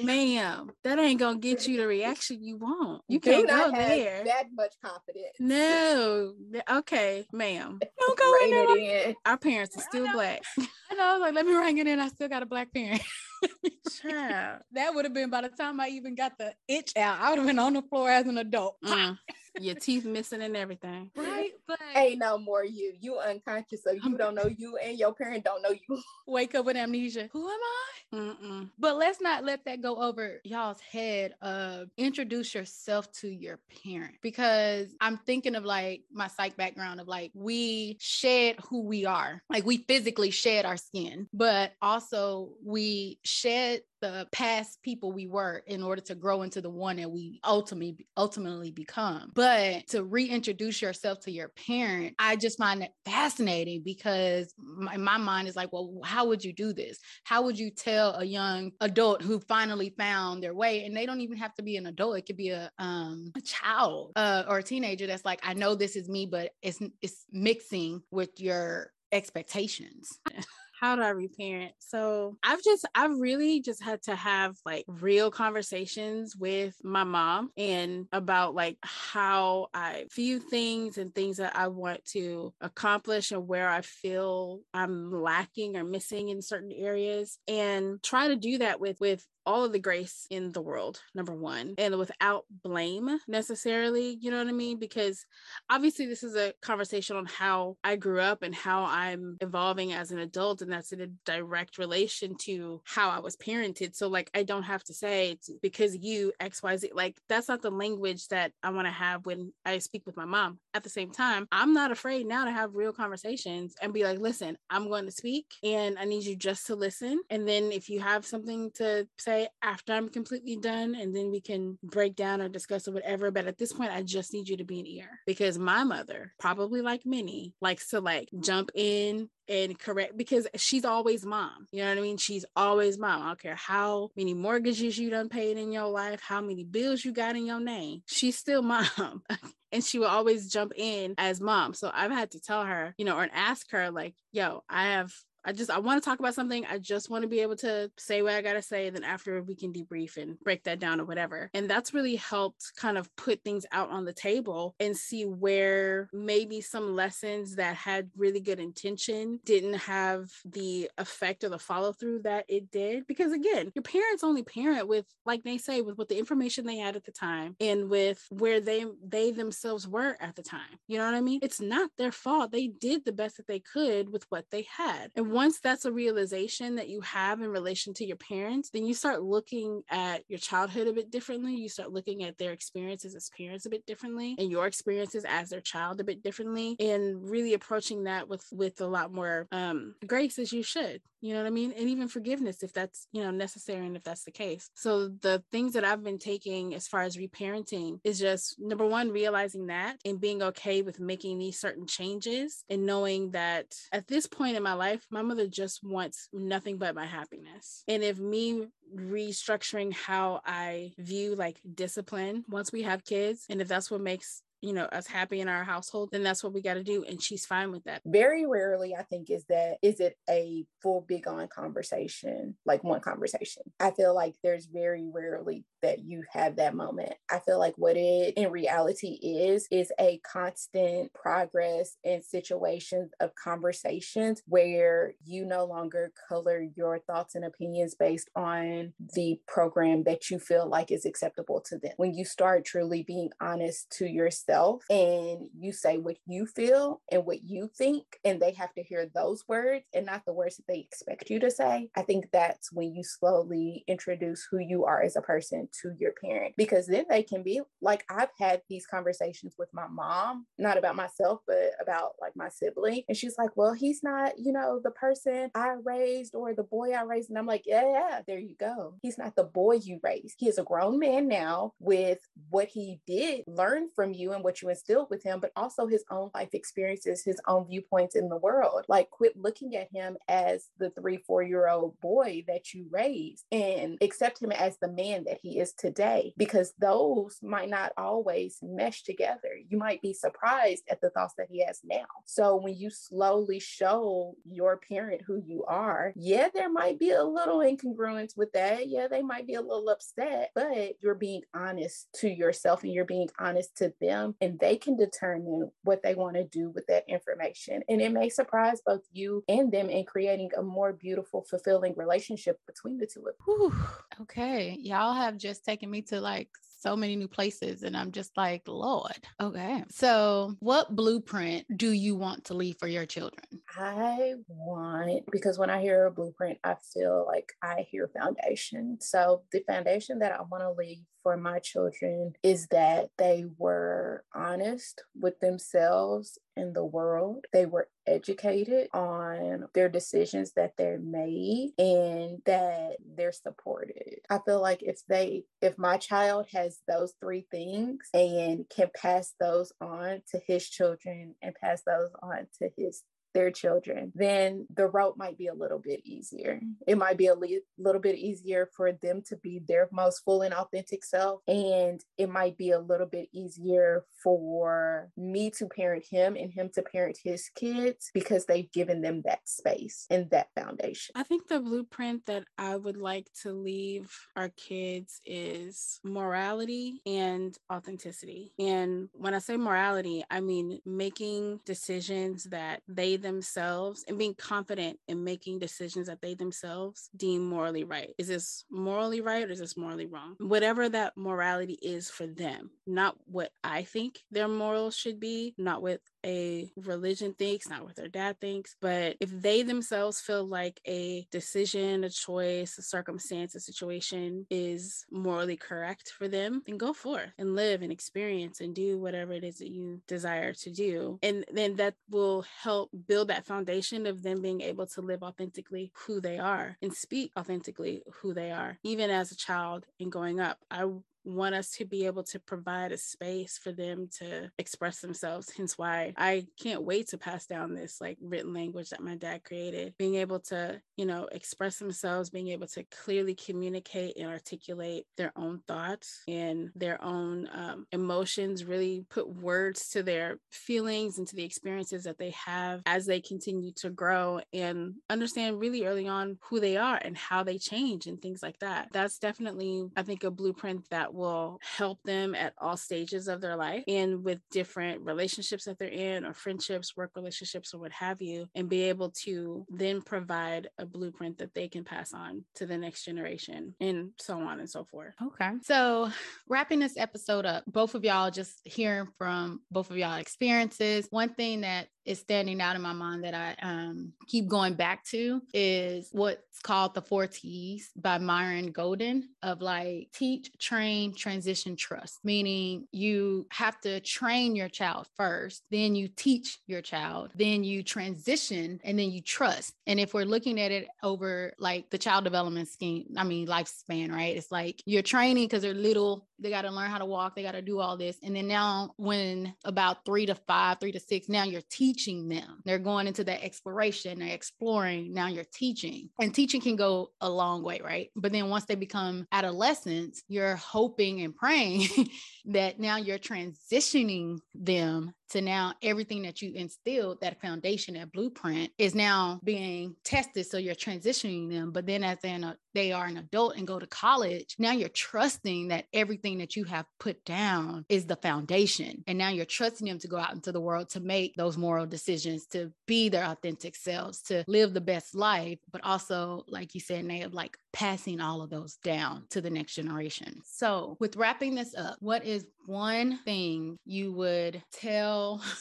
ma'am, that ain't gonna get you the reaction you want. You can't go there. That much confidence. No, okay, ma'am. Don't go in there. In. Our parents are still black. I know. I was like, let me ring it in. I still got a black parent. that would have been by the time I even got the itch out. I would have been on the floor as an adult. Mm. Your teeth missing and everything. Right. But ain't no more you. You unconscious, so you don't know you and your parent don't know you. Wake up with amnesia. Who am I? Mm-mm. But let's not let that go over y'all's head of introduce yourself to your parent because I'm thinking of like my psych background of like we shed who we are. Like we physically shed our skin, but also we shed the past people we were in order to grow into the one that we ultimately ultimately become. But to reintroduce yourself to your parent, I just find it fascinating because my, my mind is like, well, how would you do this? How would you tell a young adult who finally found their way? And they don't even have to be an adult; it could be a um a child uh, or a teenager that's like, I know this is me, but it's it's mixing with your expectations. how do I reparent? So I've just, I've really just had to have like real conversations with my mom and about like how I view things and things that I want to accomplish and where I feel I'm lacking or missing in certain areas and try to do that with, with all of the grace in the world, number one, and without blame necessarily, you know what I mean? Because obviously, this is a conversation on how I grew up and how I'm evolving as an adult, and that's in a direct relation to how I was parented. So, like, I don't have to say because you XYZ, like, that's not the language that I want to have when I speak with my mom. At the same time, I'm not afraid now to have real conversations and be like, listen, I'm going to speak and I need you just to listen. And then if you have something to say, say after I'm completely done, and then we can break down or discuss or whatever. But at this point, I just need you to be an ear because my mother, probably like many, likes to like jump in and correct because she's always mom. You know what I mean? She's always mom. I don't care how many mortgages you done paid in your life, how many bills you got in your name. She's still mom. and she will always jump in as mom. So I've had to tell her, you know, or ask her, like, yo, I have I just I want to talk about something. I just want to be able to say what I gotta say. Then after we can debrief and break that down or whatever. And that's really helped kind of put things out on the table and see where maybe some lessons that had really good intention didn't have the effect or the follow through that it did. Because again, your parents only parent with, like they say, with what the information they had at the time and with where they they themselves were at the time. You know what I mean? It's not their fault. They did the best that they could with what they had. And once that's a realization that you have in relation to your parents, then you start looking at your childhood a bit differently. You start looking at their experiences as parents a bit differently and your experiences as their child a bit differently and really approaching that with with a lot more um grace as you should. You know what I mean? And even forgiveness if that's, you know, necessary and if that's the case. So the things that I've been taking as far as reparenting is just number one, realizing that and being okay with making these certain changes and knowing that at this point in my life, my mother just wants nothing but my happiness. And if me restructuring how I view like discipline once we have kids, and if that's what makes you know us happy in our household then that's what we got to do and she's fine with that. Very rarely i think is that is it a full big on conversation like one conversation. I feel like there's very rarely that you have that moment. I feel like what it in reality is is a constant progress in situations of conversations where you no longer color your thoughts and opinions based on the program that you feel like is acceptable to them. When you start truly being honest to yourself yourself and you say what you feel and what you think, and they have to hear those words and not the words that they expect you to say, I think that's when you slowly introduce who you are as a person to your parent because then they can be like, I've had these conversations with my mom, not about myself, but about like my sibling. And she's like, Well, he's not, you know, the person I raised or the boy I raised. And I'm like, Yeah, yeah, there you go. He's not the boy you raised. He is a grown man now with what he did learn from you and what you instilled with him, but also his own life experiences, his own viewpoints in the world. Like, quit looking at him as the three, four year old boy that you raised and accept him as the man that he is today, because those might not always mesh together. You might be surprised at the thoughts that he has now. So, when you slowly show your parent who you are, yeah, there might be a little incongruence with that. Yeah, they might be a little upset, but you're being honest to yourself and you're being honest to them, and they can determine what they want to do with that information. And it may surprise both you and them in creating a more beautiful, fulfilling relationship between the two of them. Okay. Y'all have just taken me to like so many new places. And I'm just like, Lord, okay. So, what blueprint do you want to leave for your children? I want, because when I hear a blueprint, I feel like I hear foundation. So, the foundation that I want to leave for my children is that they were honest with themselves and the world. They were educated on their decisions that they're made and that they're supported. I feel like if they if my child has those three things and can pass those on to his children and pass those on to his their children, then the route might be a little bit easier. It might be a li- little bit easier for them to be their most full and authentic self. And it might be a little bit easier for me to parent him and him to parent his kids because they've given them that space and that foundation. I think the blueprint that I would like to leave our kids is morality and authenticity. And when I say morality, I mean making decisions that they themselves and being confident in making decisions that they themselves deem morally right. Is this morally right or is this morally wrong? Whatever that morality is for them, not what I think their morals should be, not what a religion thinks, not what their dad thinks, but if they themselves feel like a decision, a choice, a circumstance, a situation is morally correct for them, then go forth and live and experience and do whatever it is that you desire to do. And then that will help build that foundation of them being able to live authentically who they are and speak authentically who they are, even as a child and growing up. I want us to be able to provide a space for them to express themselves. Hence why I can't wait to pass down this like written language that my dad created. Being able to, you know, express themselves, being able to clearly communicate and articulate their own thoughts and their own um, emotions, really put words to their feelings and to the experiences that they have as they continue to grow and understand really early on who they are and how they change and things like that. That's definitely, I think, a blueprint that will help them at all stages of their life and with different relationships that they're in or friendships, work relationships, or what have you, and be able to then provide a blueprint that they can pass on to the next generation and so on and so forth. Okay. So, wrapping this episode up, both of y'all just hearing from both of y'all experiences. One thing that is standing out in my mind that I um, keep going back to is what's called the four T's by Myron Golden of like teach, train, transition, trust, meaning you have to train your child first, then you teach your child, then you transition, and then you trust. And if we're looking at it over like the child development scheme, I mean, lifespan, right? It's like you're training because they're little, they got to learn how to walk, they got to do all this. And then now, when about three to five, three to six, now you're teaching teaching them. They're going into that exploration, they're exploring. Now you're teaching, and teaching can go a long way, right? But then once they become adolescents, you're hoping and praying that now you're transitioning them to now everything that you instilled, that foundation, that blueprint is now being tested. So you're transitioning them. But then as they they are an adult and go to college, now you're trusting that everything that you have put down is the foundation. And now you're trusting them to go out into the world to make those moral decisions, to be their authentic selves, to live the best life, but also, like you said, Nate, like passing all of those down to the next generation. So, with wrapping this up, what is one thing you would tell?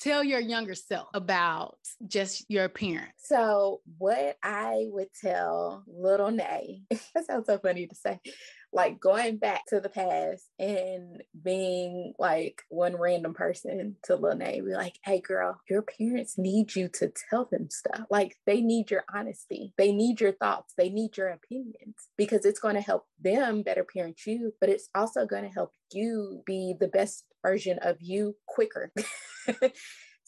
tell your younger self about just your appearance? So, what I would tell little Nai, that sounds so funny to say, like going back to the past and being like one random person to Lene, be like, hey girl, your parents need you to tell them stuff. Like they need your honesty. They need your thoughts. They need your opinions because it's going to help them better parent you, but it's also going to help you be the best version of you quicker.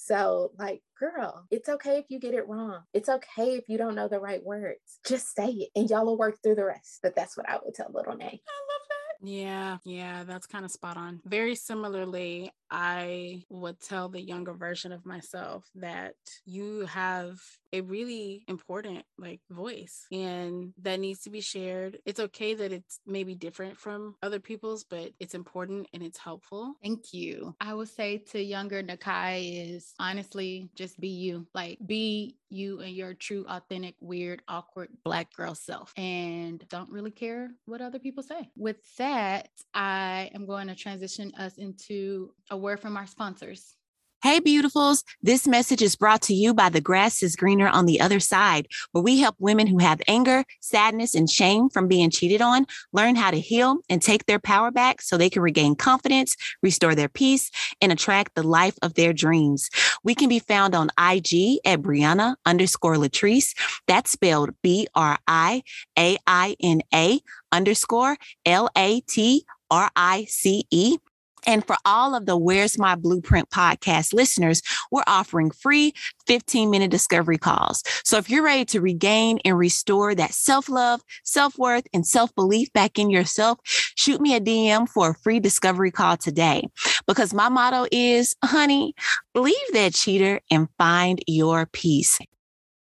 So, like, girl, it's okay if you get it wrong. It's okay if you don't know the right words. Just say it and y'all will work through the rest. But that's what I would tell little Nai. I love that. Yeah, yeah, that's kind of spot on. Very similarly, I would tell the younger version of myself that you have a really important like voice and that needs to be shared. It's okay that it's maybe different from other people's, but it's important and it's helpful. Thank you. I would say to younger Nakai is honestly just be you. Like be you and your true, authentic, weird, awkward black girl self and don't really care what other people say. With that, I am going to transition us into a word from our sponsors. Hey, beautifuls. This message is brought to you by The Grass is Greener on the Other Side, where we help women who have anger, sadness, and shame from being cheated on learn how to heal and take their power back so they can regain confidence, restore their peace, and attract the life of their dreams. We can be found on IG at Brianna underscore Latrice. That's spelled B R I A I N A underscore L A T R I C E. And for all of the Where's My Blueprint podcast listeners, we're offering free 15 minute discovery calls. So if you're ready to regain and restore that self love, self worth, and self belief back in yourself, shoot me a DM for a free discovery call today. Because my motto is, honey, leave that cheater and find your peace.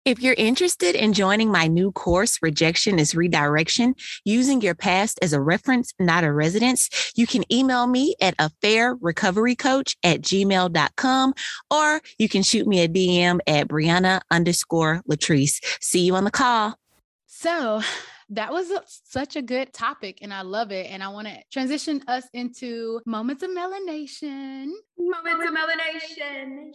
If you're interested in joining my new course, Rejection is Redirection, using your past as a reference, not a residence, you can email me at affairrecoverycoach at gmail.com or you can shoot me a DM at Brianna underscore Latrice. See you on the call. So, that was a, such a good topic and I love it. And I want to transition us into moments of melanation. Moments of melanation.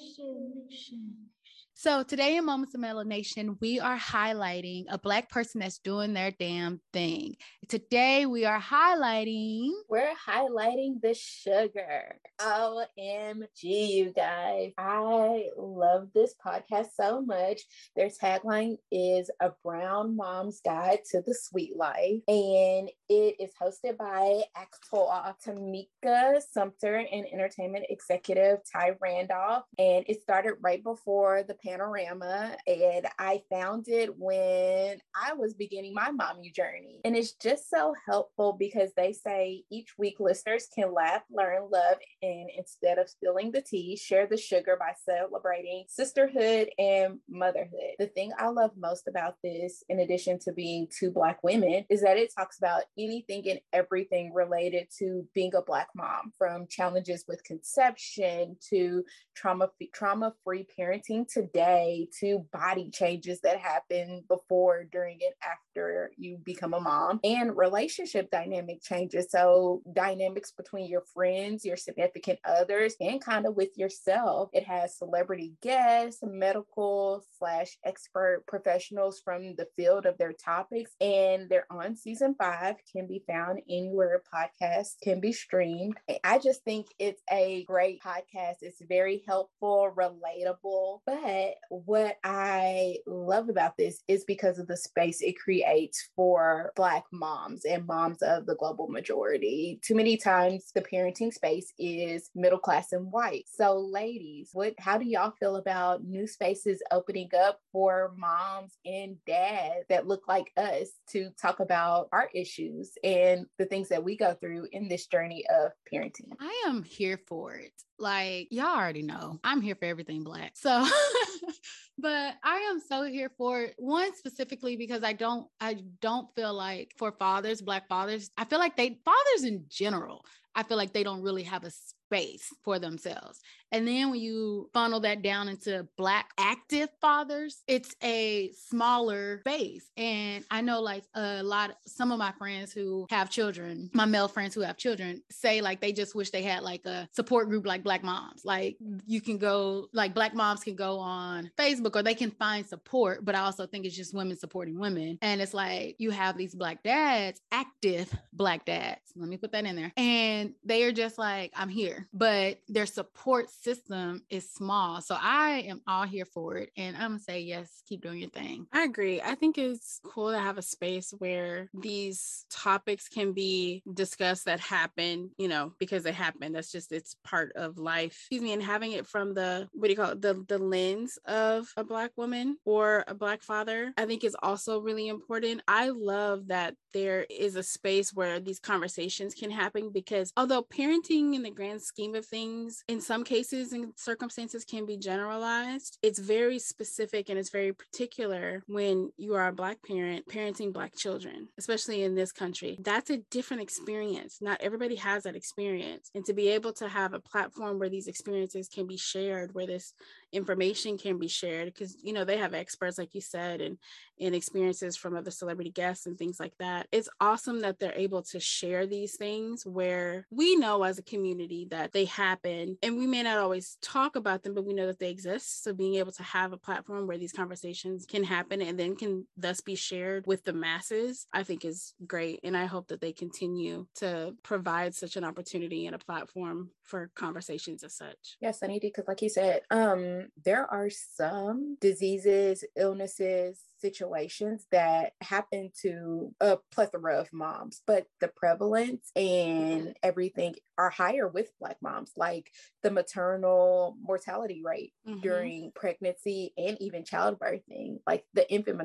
So, today in Moments of Melanation, we are highlighting a Black person that's doing their damn thing. Today, we are highlighting. We're highlighting the sugar. OMG, you guys. I love this podcast so much. Their tagline is A Brown Mom's Guide to the Sweet Life. And it is hosted by actor Tamika Sumter and entertainment executive Ty Randolph. And it started right before the pandemic Panorama, and I found it when I was beginning my mommy journey. And it's just so helpful because they say each week listeners can laugh, learn, love, and instead of spilling the tea, share the sugar by celebrating sisterhood and motherhood. The thing I love most about this, in addition to being two Black women, is that it talks about anything and everything related to being a Black mom, from challenges with conception to trauma trauma free parenting today day to body changes that happen before, during, and after you become a mom, and relationship dynamic changes. So, dynamics between your friends, your significant others, and kind of with yourself. It has celebrity guests, medical slash expert professionals from the field of their topics, and they're on season five, can be found anywhere podcasts can be streamed. I just think it's a great podcast. It's very helpful, relatable, but what I love about this is because of the space it creates for Black moms and moms of the global majority. Too many times the parenting space is middle class and white. So, ladies, what how do y'all feel about new spaces opening up for moms and dads that look like us to talk about our issues and the things that we go through in this journey of parenting? I am here for it like y'all already know I'm here for everything black. So but I am so here for. One specifically because I don't I don't feel like for fathers, black fathers, I feel like they fathers in general, I feel like they don't really have a space for themselves. And then when you funnel that down into Black active fathers, it's a smaller base. And I know like a lot, some of my friends who have children, my male friends who have children, say like they just wish they had like a support group like Black moms. Like you can go, like Black moms can go on Facebook or they can find support. But I also think it's just women supporting women. And it's like you have these Black dads, active Black dads. Let me put that in there. And they are just like, I'm here, but their support system is small. So I am all here for it. And I'm gonna say, yes, keep doing your thing. I agree. I think it's cool to have a space where these topics can be discussed that happen, you know, because they happen. That's just it's part of life. Excuse me, and having it from the what do you call it? The the lens of a black woman or a black father, I think is also really important. I love that there is a space where these conversations can happen because although parenting in the grand scheme of things in some cases and circumstances can be generalized. It's very specific and it's very particular when you are a black parent parenting black children especially in this country. That's a different experience. Not everybody has that experience. And to be able to have a platform where these experiences can be shared where this information can be shared because you know they have experts like you said and and experiences from other celebrity guests and things like that. It's awesome that they're able to share these things where we know as a community that they happen and we may not always talk about them but we know that they exist. So being able to have a platform where these conversations can happen and then can thus be shared with the masses i think is great and i hope that they continue to provide such an opportunity and a platform for conversations as such. Yes anita because like you said um there are some diseases illnesses situations that happen to a plethora of moms, but the prevalence and everything are higher with Black moms, like the maternal mortality rate mm-hmm. during pregnancy and even childbirthing, like the infant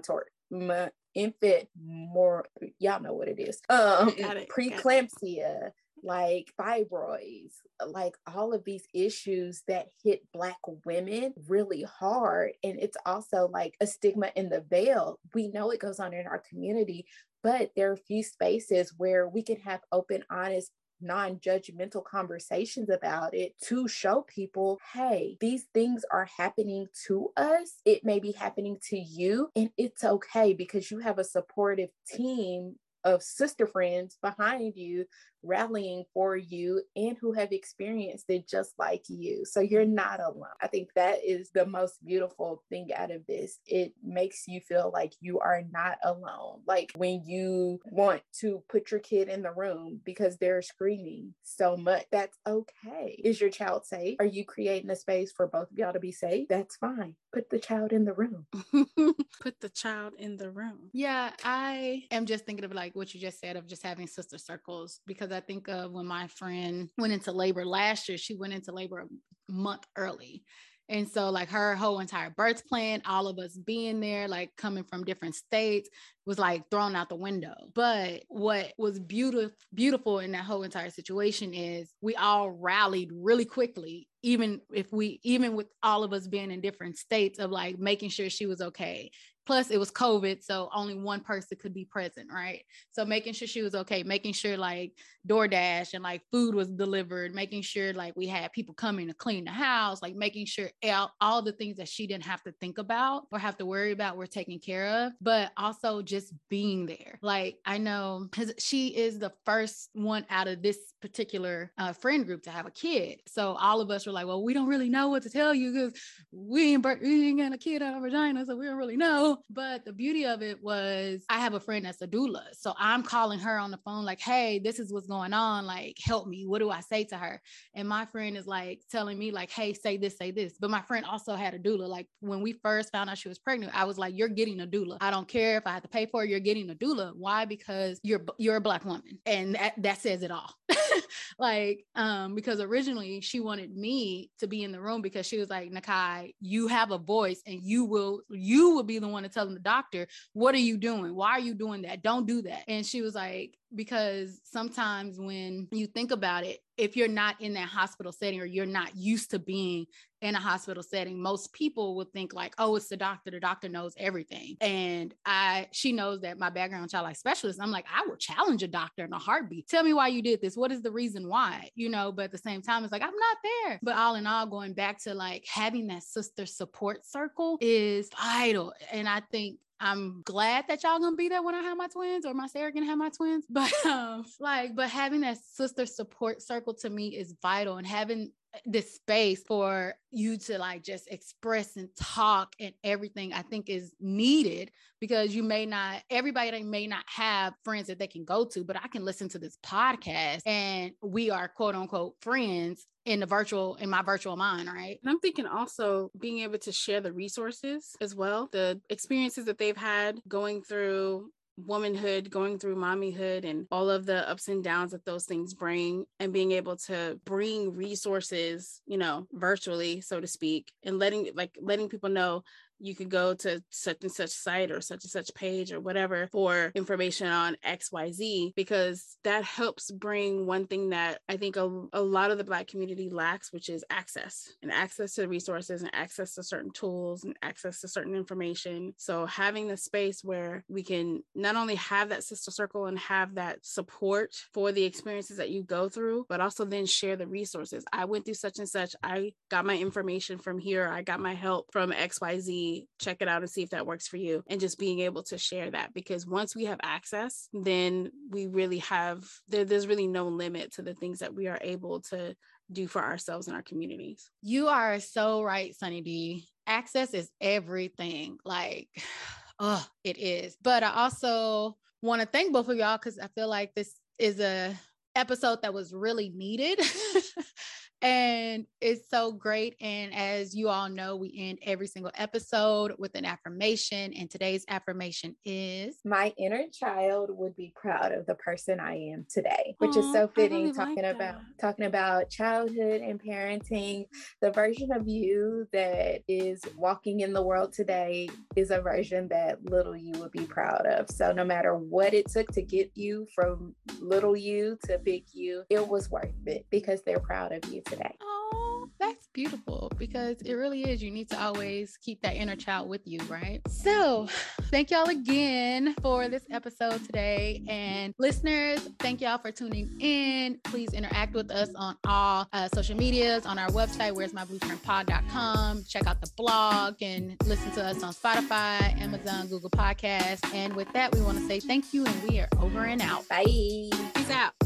ma- infant more y'all know what it is um it, preeclampsia like fibroids, like all of these issues that hit Black women really hard. And it's also like a stigma in the veil. We know it goes on in our community, but there are a few spaces where we can have open, honest, non judgmental conversations about it to show people hey, these things are happening to us. It may be happening to you, and it's okay because you have a supportive team of sister friends behind you rallying for you and who have experienced it just like you. So you're mm-hmm. not alone. I think that is the most beautiful thing out of this. It makes you feel like you are not alone. Like when you want to put your kid in the room because they're screaming so much, that's okay. Is your child safe? Are you creating a space for both of y'all to be safe? That's fine. Put the child in the room. put the child in the room. Yeah, I am just thinking of like what you just said of just having sister circles because I think of when my friend went into labor last year, she went into labor a month early. And so, like, her whole entire birth plan, all of us being there, like coming from different states, was like thrown out the window. But what was beautiful, beautiful in that whole entire situation is we all rallied really quickly, even if we, even with all of us being in different states of like making sure she was okay, plus it was covid so only one person could be present right? So making sure she was okay making sure like doordash and like food was delivered making sure like we had people coming to clean the house like making sure all, all the things that she didn't have to think about or have to worry about were taken care of. But also just being there like i know because she is the first one out of this particular uh, friend group to have a kid so all of us were like well we don't really know what to tell you because we ain't, we ain't got a kid out of vagina so we don't really know but the beauty of it was I have a friend that's a doula. So I'm calling her on the phone, like, hey, this is what's going on. Like, help me. What do I say to her? And my friend is like telling me, like, hey, say this, say this. But my friend also had a doula. Like when we first found out she was pregnant, I was like, you're getting a doula. I don't care if I have to pay for you're getting a doula. Why? Because you're you're a black woman. And that, that says it all. like, um, because originally she wanted me to be in the room because she was like, Nakai, you have a voice and you will, you will be the one to telling the doctor, What are you doing? Why are you doing that? Don't do that. And she was like, Because sometimes when you think about it, if you're not in that hospital setting or you're not used to being in a hospital setting, most people would think like, oh, it's the doctor. The doctor knows everything. And I, she knows that my background child life specialist. I'm like, I will challenge a doctor in a heartbeat. Tell me why you did this. What is the reason why? You know, but at the same time, it's like, I'm not there. But all in all, going back to like having that sister support circle is vital. And I think I'm glad that y'all gonna be there when I have my twins or my Sarah gonna have my twins. But um, like, but having that sister support circle to me is vital and having this space for you to like just express and talk and everything I think is needed because you may not everybody they may not have friends that they can go to but I can listen to this podcast and we are quote unquote friends in the virtual in my virtual mind right? And i'm thinking also being able to share the resources as well the experiences that they've had going through womanhood, going through mommyhood, and all of the ups and downs that those things bring, and being able to bring resources, you know, virtually, so to speak, and letting like letting people know you could go to such and such site or such and such page or whatever for information on XYZ because that helps bring one thing that I think a, a lot of the Black community lacks, which is access and access to resources and access to certain tools and access to certain information. So having the space where we can not only have that sister circle and have that support for the experiences that you go through, but also then share the resources. I went through such and such. I got my information from here. I got my help from XYZ check it out and see if that works for you and just being able to share that because once we have access then we really have there, there's really no limit to the things that we are able to do for ourselves and our communities. You are so right sunny d. Access is everything. Like oh it is. But i also want to thank both of y'all because i feel like this is a episode that was really needed and it's so great. And as you all know, we end every single episode with an affirmation. And today's affirmation is My inner child would be proud of the person I am today, which Aww, is so fitting really talking like about talking about childhood and parenting. The version of you that is walking in the world today is a version that little you would be proud of. So no matter what it took to get you from little you to big you, it was worth it because they're proud of you today. Oh, that's beautiful because it really is. You need to always keep that inner child with you, right? So, thank y'all again for this episode today. And listeners, thank y'all for tuning in. Please interact with us on all uh, social medias, on our website, where's my blueprintpod.com. Check out the blog and listen to us on Spotify, Amazon, Google Podcasts. And with that, we want to say thank you and we are over and out. Bye. Peace out.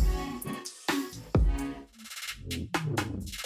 Thank you.